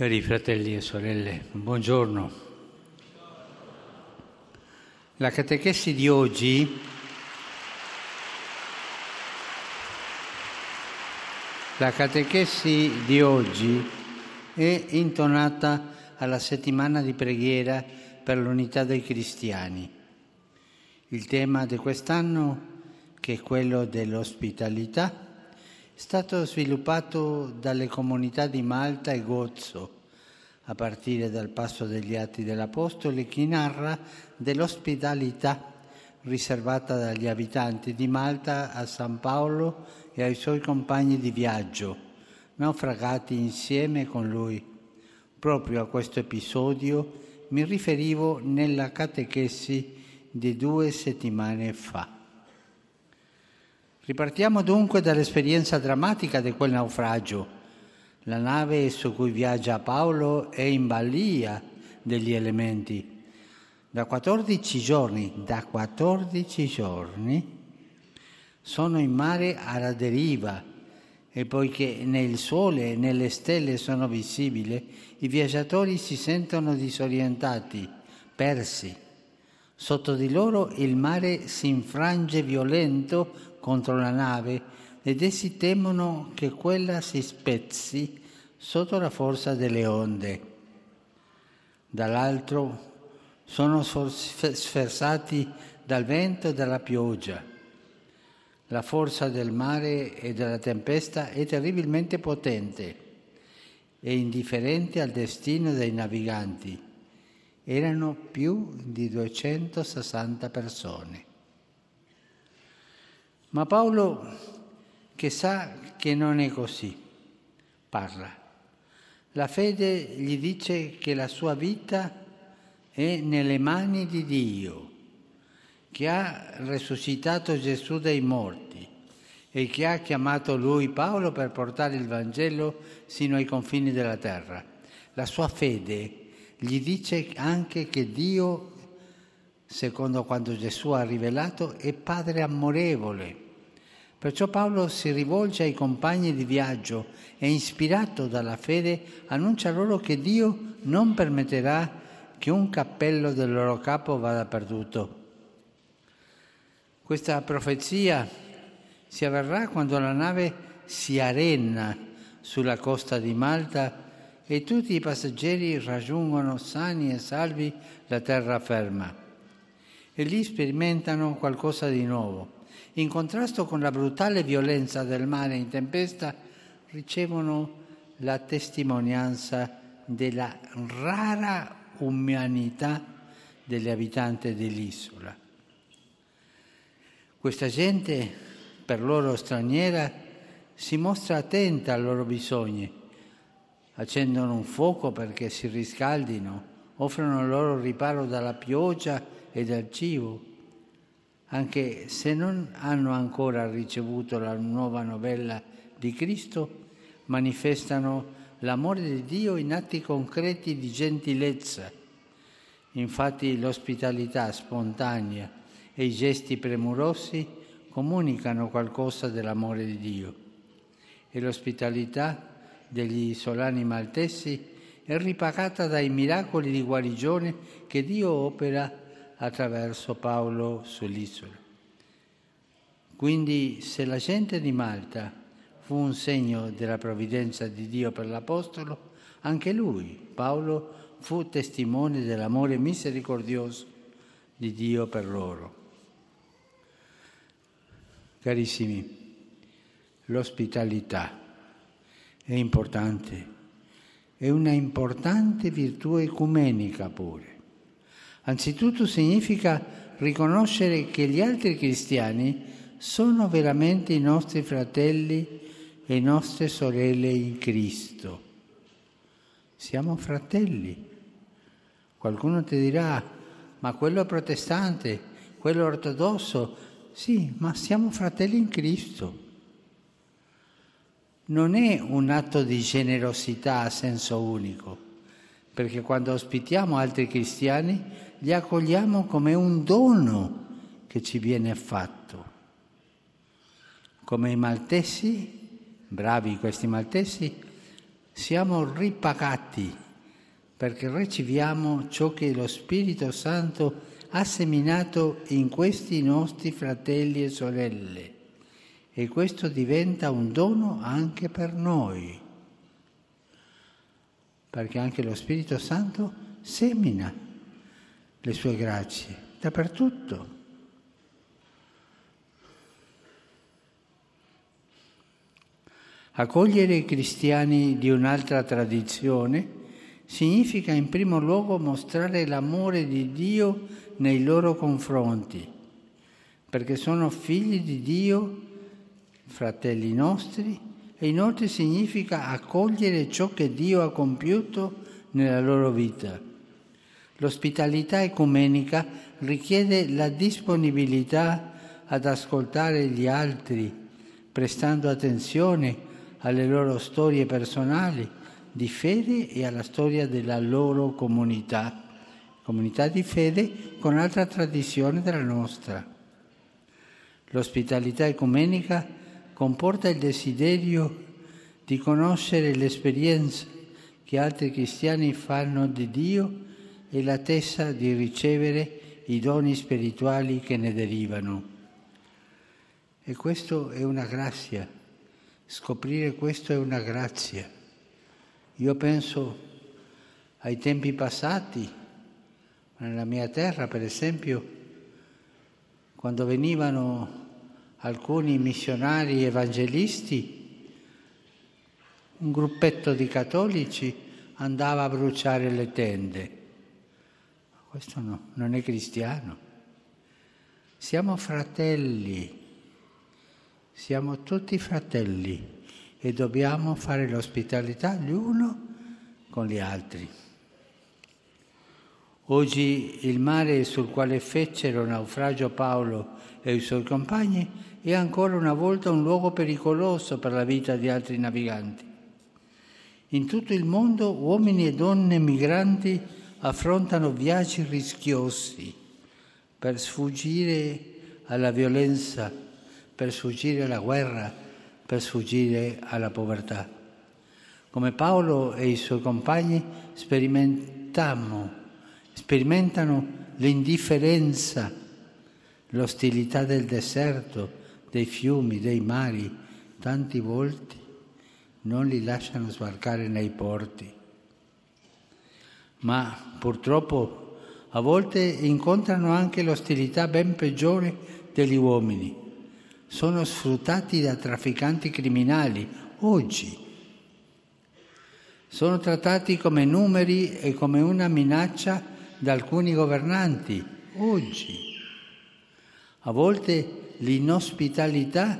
Cari fratelli e sorelle, buongiorno. La catechesi di oggi La catechesi di oggi è intonata alla settimana di preghiera per l'unità dei cristiani. Il tema di quest'anno, che è quello dell'ospitalità, stato sviluppato dalle comunità di Malta e Gozzo, a partire dal passo degli Atti dell'Apostolo, che narra dell'ospitalità riservata dagli abitanti di Malta a San Paolo e ai suoi compagni di viaggio, naufragati insieme con lui. Proprio a questo episodio mi riferivo nella catechesi di due settimane fa. Ripartiamo dunque dall'esperienza drammatica di quel naufragio. La nave su cui viaggia Paolo è in balia degli elementi. Da 14 giorni, da 14 giorni, sono in mare alla deriva e poiché né il sole né le stelle sono visibili, i viaggiatori si sentono disorientati, persi. Sotto di loro il mare si infrange violento contro la nave ed essi temono che quella si spezzi sotto la forza delle onde. Dall'altro sono sferzati dal vento e dalla pioggia. La forza del mare e della tempesta è terribilmente potente e indifferente al destino dei naviganti. Erano più di 260 persone. Ma Paolo, che sa che non è così, parla. La fede gli dice che la sua vita è nelle mani di Dio, che ha resuscitato Gesù dai morti e che ha chiamato lui Paolo per portare il Vangelo sino ai confini della terra. La sua fede gli dice anche che Dio secondo quanto Gesù ha rivelato, è Padre amorevole. Perciò Paolo si rivolge ai compagni di viaggio e, ispirato dalla fede, annuncia loro che Dio non permetterà che un cappello del loro capo vada perduto. Questa profezia si avverrà quando la nave si arena sulla costa di Malta e tutti i passeggeri raggiungono sani e salvi la terraferma e lì sperimentano qualcosa di nuovo. In contrasto con la brutale violenza del mare in tempesta, ricevono la testimonianza della rara umanità degli abitanti dell'isola. Questa gente, per loro straniera, si mostra attenta ai loro bisogni. Accendono un fuoco perché si riscaldino, offrono loro riparo dalla pioggia e dal cibo, anche se non hanno ancora ricevuto la nuova novella di Cristo, manifestano l'amore di Dio in atti concreti di gentilezza. Infatti l'ospitalità spontanea e i gesti premurosi comunicano qualcosa dell'amore di Dio e l'ospitalità degli isolani maltesi è ripagata dai miracoli di guarigione che Dio opera attraverso Paolo sull'isola. Quindi se la gente di Malta fu un segno della provvidenza di Dio per l'Apostolo, anche lui, Paolo, fu testimone dell'amore misericordioso di Dio per loro. Carissimi, l'ospitalità è importante, è una importante virtù ecumenica pure. Anzitutto significa riconoscere che gli altri cristiani sono veramente i nostri fratelli e nostre sorelle in Cristo. Siamo fratelli. Qualcuno ti dirà, ma quello è protestante, quello è ortodosso. Sì, ma siamo fratelli in Cristo. Non è un atto di generosità a senso unico, perché quando ospitiamo altri cristiani li accogliamo come un dono che ci viene fatto. Come i maltesi, bravi questi maltesi, siamo ripagati perché riceviamo ciò che lo Spirito Santo ha seminato in questi nostri fratelli e sorelle e questo diventa un dono anche per noi, perché anche lo Spirito Santo semina le sue grazie dappertutto. Accogliere i cristiani di un'altra tradizione significa in primo luogo mostrare l'amore di Dio nei loro confronti, perché sono figli di Dio, fratelli nostri, e inoltre significa accogliere ciò che Dio ha compiuto nella loro vita. L'ospitalità ecumenica richiede la disponibilità ad ascoltare gli altri, prestando attenzione alle loro storie personali di fede e alla storia della loro comunità, comunità di fede con altra tradizione della nostra. L'ospitalità ecumenica comporta il desiderio di conoscere l'esperienza che altri cristiani fanno di Dio e l'attesa di ricevere i doni spirituali che ne derivano. E questo è una grazia Scoprire questo è una grazia. Io penso ai tempi passati, nella mia terra per esempio, quando venivano alcuni missionari evangelisti, un gruppetto di cattolici andava a bruciare le tende. Questo no, non è cristiano. Siamo fratelli siamo tutti fratelli e dobbiamo fare l'ospitalità gli uno con gli altri. Oggi il mare sul quale fecero naufragio Paolo e i suoi compagni è ancora una volta un luogo pericoloso per la vita di altri naviganti. In tutto il mondo uomini e donne migranti affrontano viaggi rischiosi per sfuggire alla violenza per sfuggire alla guerra, per sfuggire alla povertà. Come Paolo e i suoi compagni sperimentano l'indifferenza, l'ostilità del deserto, dei fiumi, dei mari, tanti volti non li lasciano sbarcare nei porti. Ma purtroppo a volte incontrano anche l'ostilità ben peggiore degli uomini sono sfruttati da trafficanti criminali oggi. Sono trattati come numeri e come una minaccia da alcuni governanti oggi. A volte l'inospitalità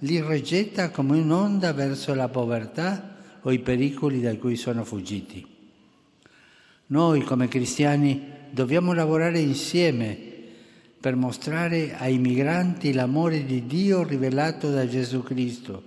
li rigetta come un'onda verso la povertà o i pericoli da cui sono fuggiti. Noi come cristiani dobbiamo lavorare insieme per mostrare ai migranti l'amore di Dio rivelato da Gesù Cristo.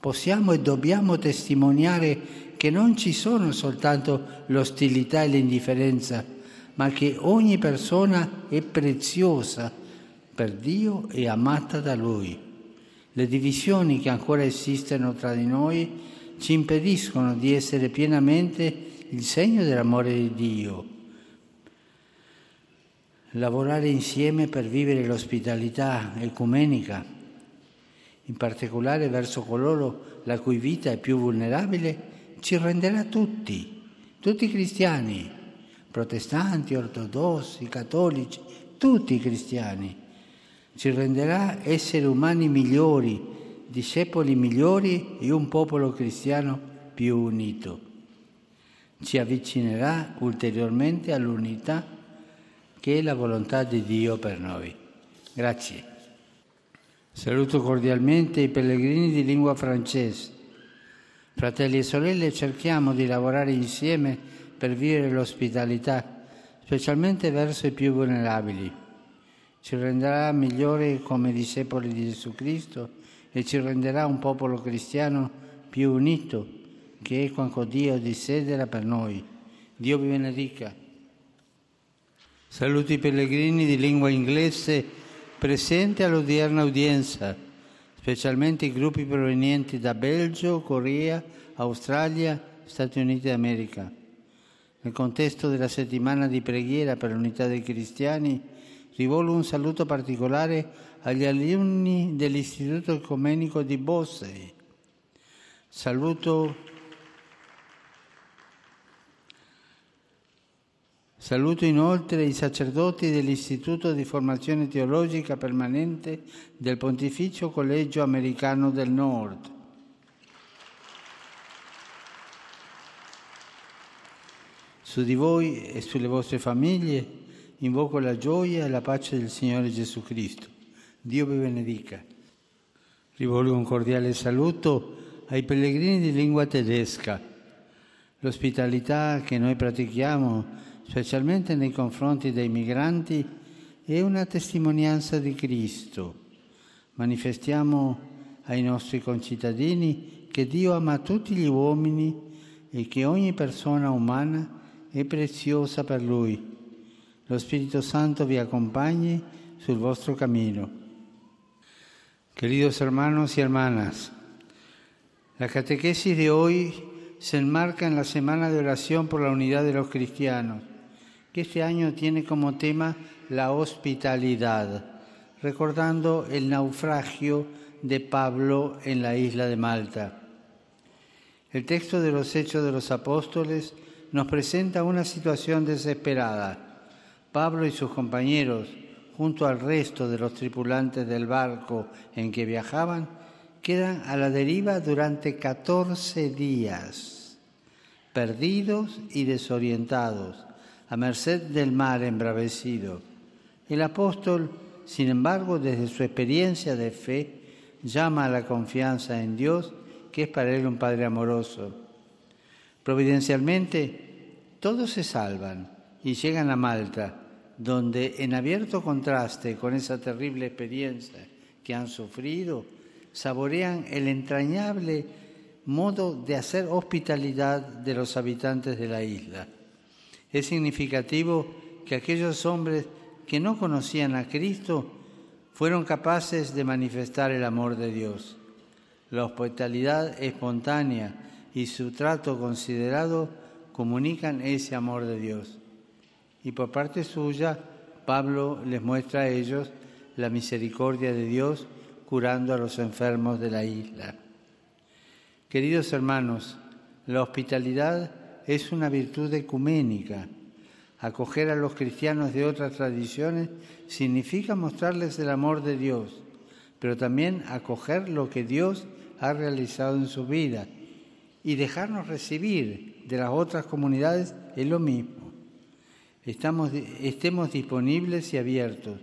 Possiamo e dobbiamo testimoniare che non ci sono soltanto l'ostilità e l'indifferenza, ma che ogni persona è preziosa per Dio e amata da Lui. Le divisioni che ancora esistono tra di noi ci impediscono di essere pienamente il segno dell'amore di Dio lavorare insieme per vivere l'ospitalità ecumenica, in particolare verso coloro la cui vita è più vulnerabile, ci renderà tutti, tutti cristiani, protestanti, ortodossi, cattolici, tutti i cristiani. Ci renderà esseri umani migliori, discepoli migliori e un popolo cristiano più unito. Ci avvicinerà ulteriormente all'unità che è la volontà di Dio per noi. Grazie. Saluto cordialmente i pellegrini di lingua francese. Fratelli e sorelle, cerchiamo di lavorare insieme per vivere l'ospitalità, specialmente verso i più vulnerabili. Ci renderà migliori come discepoli di Gesù Cristo e ci renderà un popolo cristiano più unito, che è quanto Dio desidera per noi. Dio vi benedica. Saluto i pellegrini di lingua inglese presenti all'odierna udienza, specialmente i gruppi provenienti da Belgio, Corea, Australia, Stati Uniti d'America. Nel contesto della settimana di preghiera per l'unità dei cristiani, rivolgo un saluto particolare agli alunni dell'Istituto Ecumenico di Bossey. Saluto Saluto inoltre i sacerdoti dell'Istituto di Formazione Teologica Permanente del Pontificio Collegio Americano del Nord. Su di voi e sulle vostre famiglie invoco la gioia e la pace del Signore Gesù Cristo. Dio vi benedica. Rivolgo un cordiale saluto ai pellegrini di lingua tedesca. L'ospitalità che noi pratichiamo specialmente nei confronti dei migranti, è una testimonianza di Cristo. Manifestiamo ai nostri concittadini che Dio ama tutti gli uomini e che ogni persona umana è preziosa per Lui. Lo Spirito Santo vi accompagni sul vostro camino. Queridos hermanos y hermanas, la catequesis de hoy se enmarca en la semana de oración por la unidad de los cristianos que este año tiene como tema la hospitalidad, recordando el naufragio de Pablo en la isla de Malta. El texto de los Hechos de los Apóstoles nos presenta una situación desesperada. Pablo y sus compañeros, junto al resto de los tripulantes del barco en que viajaban, quedan a la deriva durante 14 días, perdidos y desorientados a merced del mar embravecido. El apóstol, sin embargo, desde su experiencia de fe, llama a la confianza en Dios, que es para él un Padre amoroso. Providencialmente, todos se salvan y llegan a Malta, donde en abierto contraste con esa terrible experiencia que han sufrido, saborean el entrañable modo de hacer hospitalidad de los habitantes de la isla. Es significativo que aquellos hombres que no conocían a Cristo fueron capaces de manifestar el amor de Dios. La hospitalidad espontánea y su trato considerado comunican ese amor de Dios. Y por parte suya, Pablo les muestra a ellos la misericordia de Dios curando a los enfermos de la isla. Queridos hermanos, la hospitalidad es una virtud ecuménica. Acoger a los cristianos de otras tradiciones significa mostrarles el amor de Dios, pero también acoger lo que Dios ha realizado en su vida y dejarnos recibir de las otras comunidades es lo mismo. Estemos disponibles y abiertos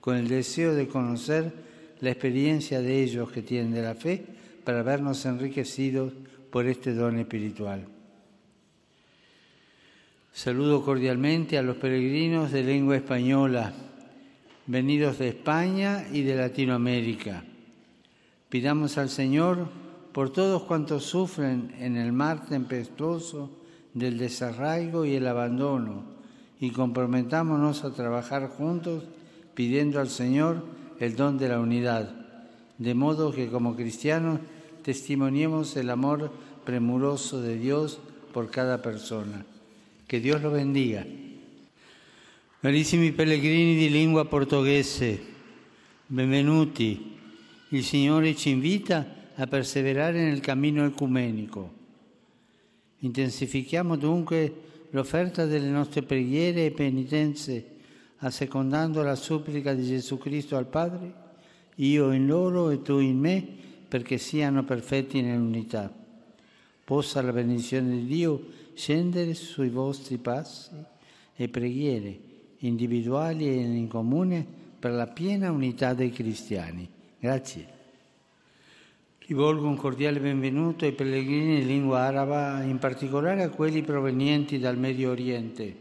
con el deseo de conocer la experiencia de ellos que tienen de la fe para vernos enriquecidos por este don espiritual. Saludo cordialmente a los peregrinos de lengua española, venidos de España y de Latinoamérica. Pidamos al Señor por todos cuantos sufren en el mar tempestuoso del desarraigo y el abandono y comprometámonos a trabajar juntos pidiendo al Señor el don de la unidad, de modo que como cristianos testimoniemos el amor premuroso de Dios por cada persona. Che Dio lo bendiga. Carissimi pellegrini di lingua portoghese, benvenuti. Il Signore ci invita a perseverare nel cammino ecumenico. Intensifichiamo dunque l'offerta delle nostre preghiere e penitenze, assecondando la supplica di Gesù Cristo al Padre, io in loro e tu in me, perché siano perfetti nell'unità. Possa la benedizione di Dio scendere sui vostri passi e preghiere individuali e in comune per la piena unità dei cristiani. Grazie. Rivolgo un cordiale benvenuto ai pellegrini in lingua araba, in particolare a quelli provenienti dal Medio Oriente.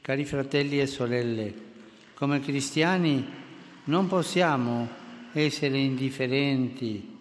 Cari fratelli e sorelle, come cristiani non possiamo essere indifferenti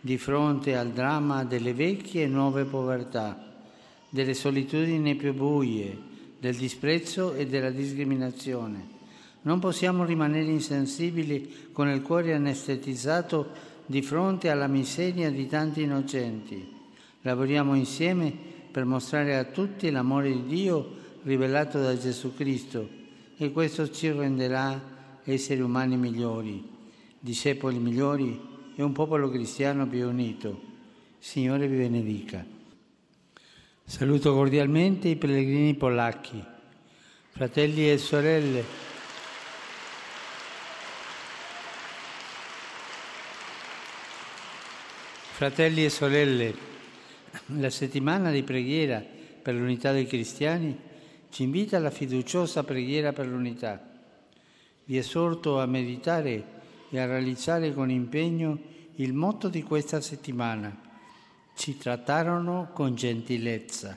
di fronte al dramma delle vecchie e nuove povertà delle solitudini più buie, del disprezzo e della discriminazione. Non possiamo rimanere insensibili con il cuore anestetizzato di fronte alla miseria di tanti innocenti. Lavoriamo insieme per mostrare a tutti l'amore di Dio rivelato da Gesù Cristo e questo ci renderà esseri umani migliori, discepoli migliori e un popolo cristiano più unito. Signore vi benedica. Saluto cordialmente i pellegrini polacchi, fratelli e sorelle. Fratelli e sorelle, la settimana di preghiera per l'unità dei cristiani ci invita alla fiduciosa preghiera per l'unità. Vi esorto a meditare e a realizzare con impegno il motto di questa settimana. Ci trattarono con gentilezza.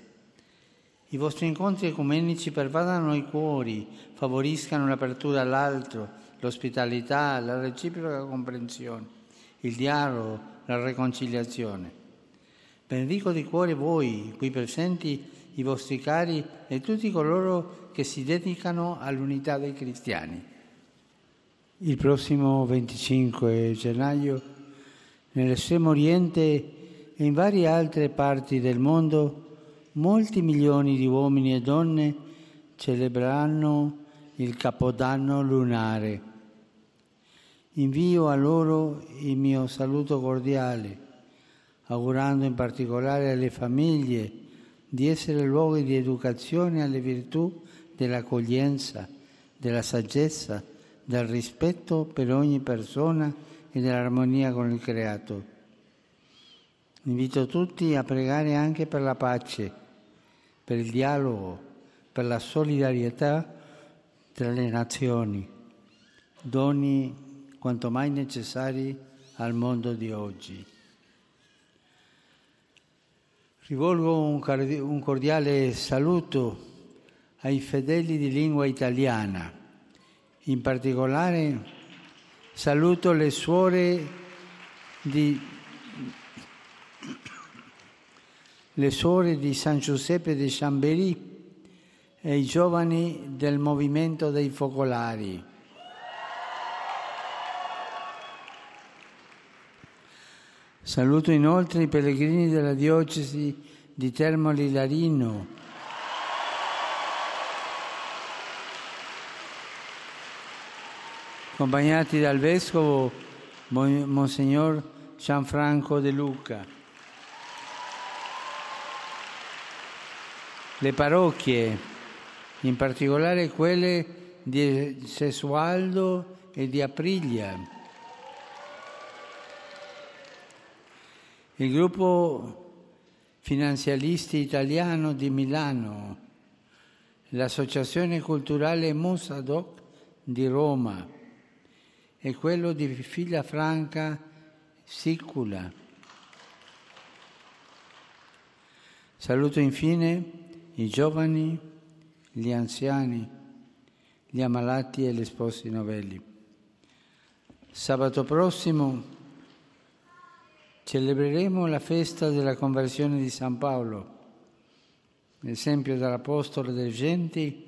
I vostri incontri ecumenici pervadano i cuori, favoriscano l'apertura all'altro, l'ospitalità, la reciproca comprensione, il dialogo, la riconciliazione. Benedico di cuore voi, qui presenti, i vostri cari e tutti coloro che si dedicano all'unità dei cristiani. Il prossimo 25 gennaio, nell'estremo oriente e in varie altre parti del mondo, molti milioni di uomini e donne celebreranno il Capodanno lunare. Invio a loro il mio saluto cordiale, augurando in particolare alle famiglie di essere luoghi di educazione alle virtù dell'accoglienza, della saggezza, del rispetto per ogni persona e dell'armonia con il creato. Invito tutti a pregare anche per la pace, per il dialogo, per la solidarietà tra le nazioni, doni quanto mai necessari al mondo di oggi. Rivolgo un cordiale saluto ai fedeli di lingua italiana, in particolare saluto le suore di, le suore di San Giuseppe de Chambéry e i giovani del movimento dei focolari. Saluto inoltre i pellegrini della diocesi di Termoli Larino. accompagnati dal vescovo Monsignor Gianfranco De Luca. Le parrocchie, in particolare quelle di Sesualdo e di Aprilia, il gruppo finanzialisti italiano di Milano, l'associazione culturale Musadoc di Roma e quello di Franca Sicula. Saluto infine i giovani, gli anziani, gli ammalati e gli sposi novelli. Sabato prossimo celebreremo la festa della conversione di San Paolo. L'esempio dell'Apostolo dei Genti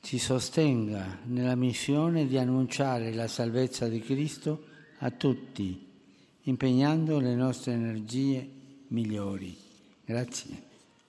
ci sostenga nella missione di annunciare la salvezza di Cristo a tutti, impegnando le nostre energie migliori. Grazie.